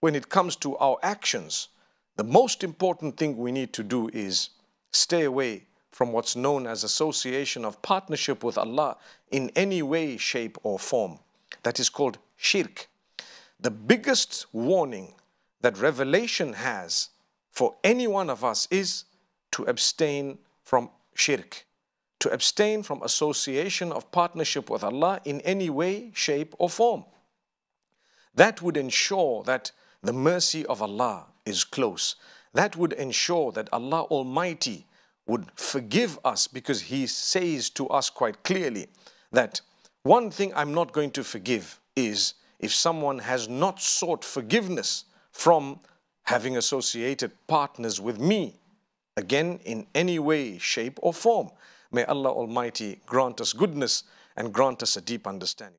when it comes to our actions, the most important thing we need to do is stay away from what's known as association of partnership with Allah in any way, shape, or form. That is called shirk. The biggest warning that revelation has for any one of us is to abstain from shirk, to abstain from association of partnership with Allah in any way, shape, or form. That would ensure that the mercy of Allah is close. That would ensure that Allah Almighty would forgive us because He says to us quite clearly that one thing I'm not going to forgive is if someone has not sought forgiveness from having associated partners with me, again in any way, shape, or form. May Allah Almighty grant us goodness and grant us a deep understanding.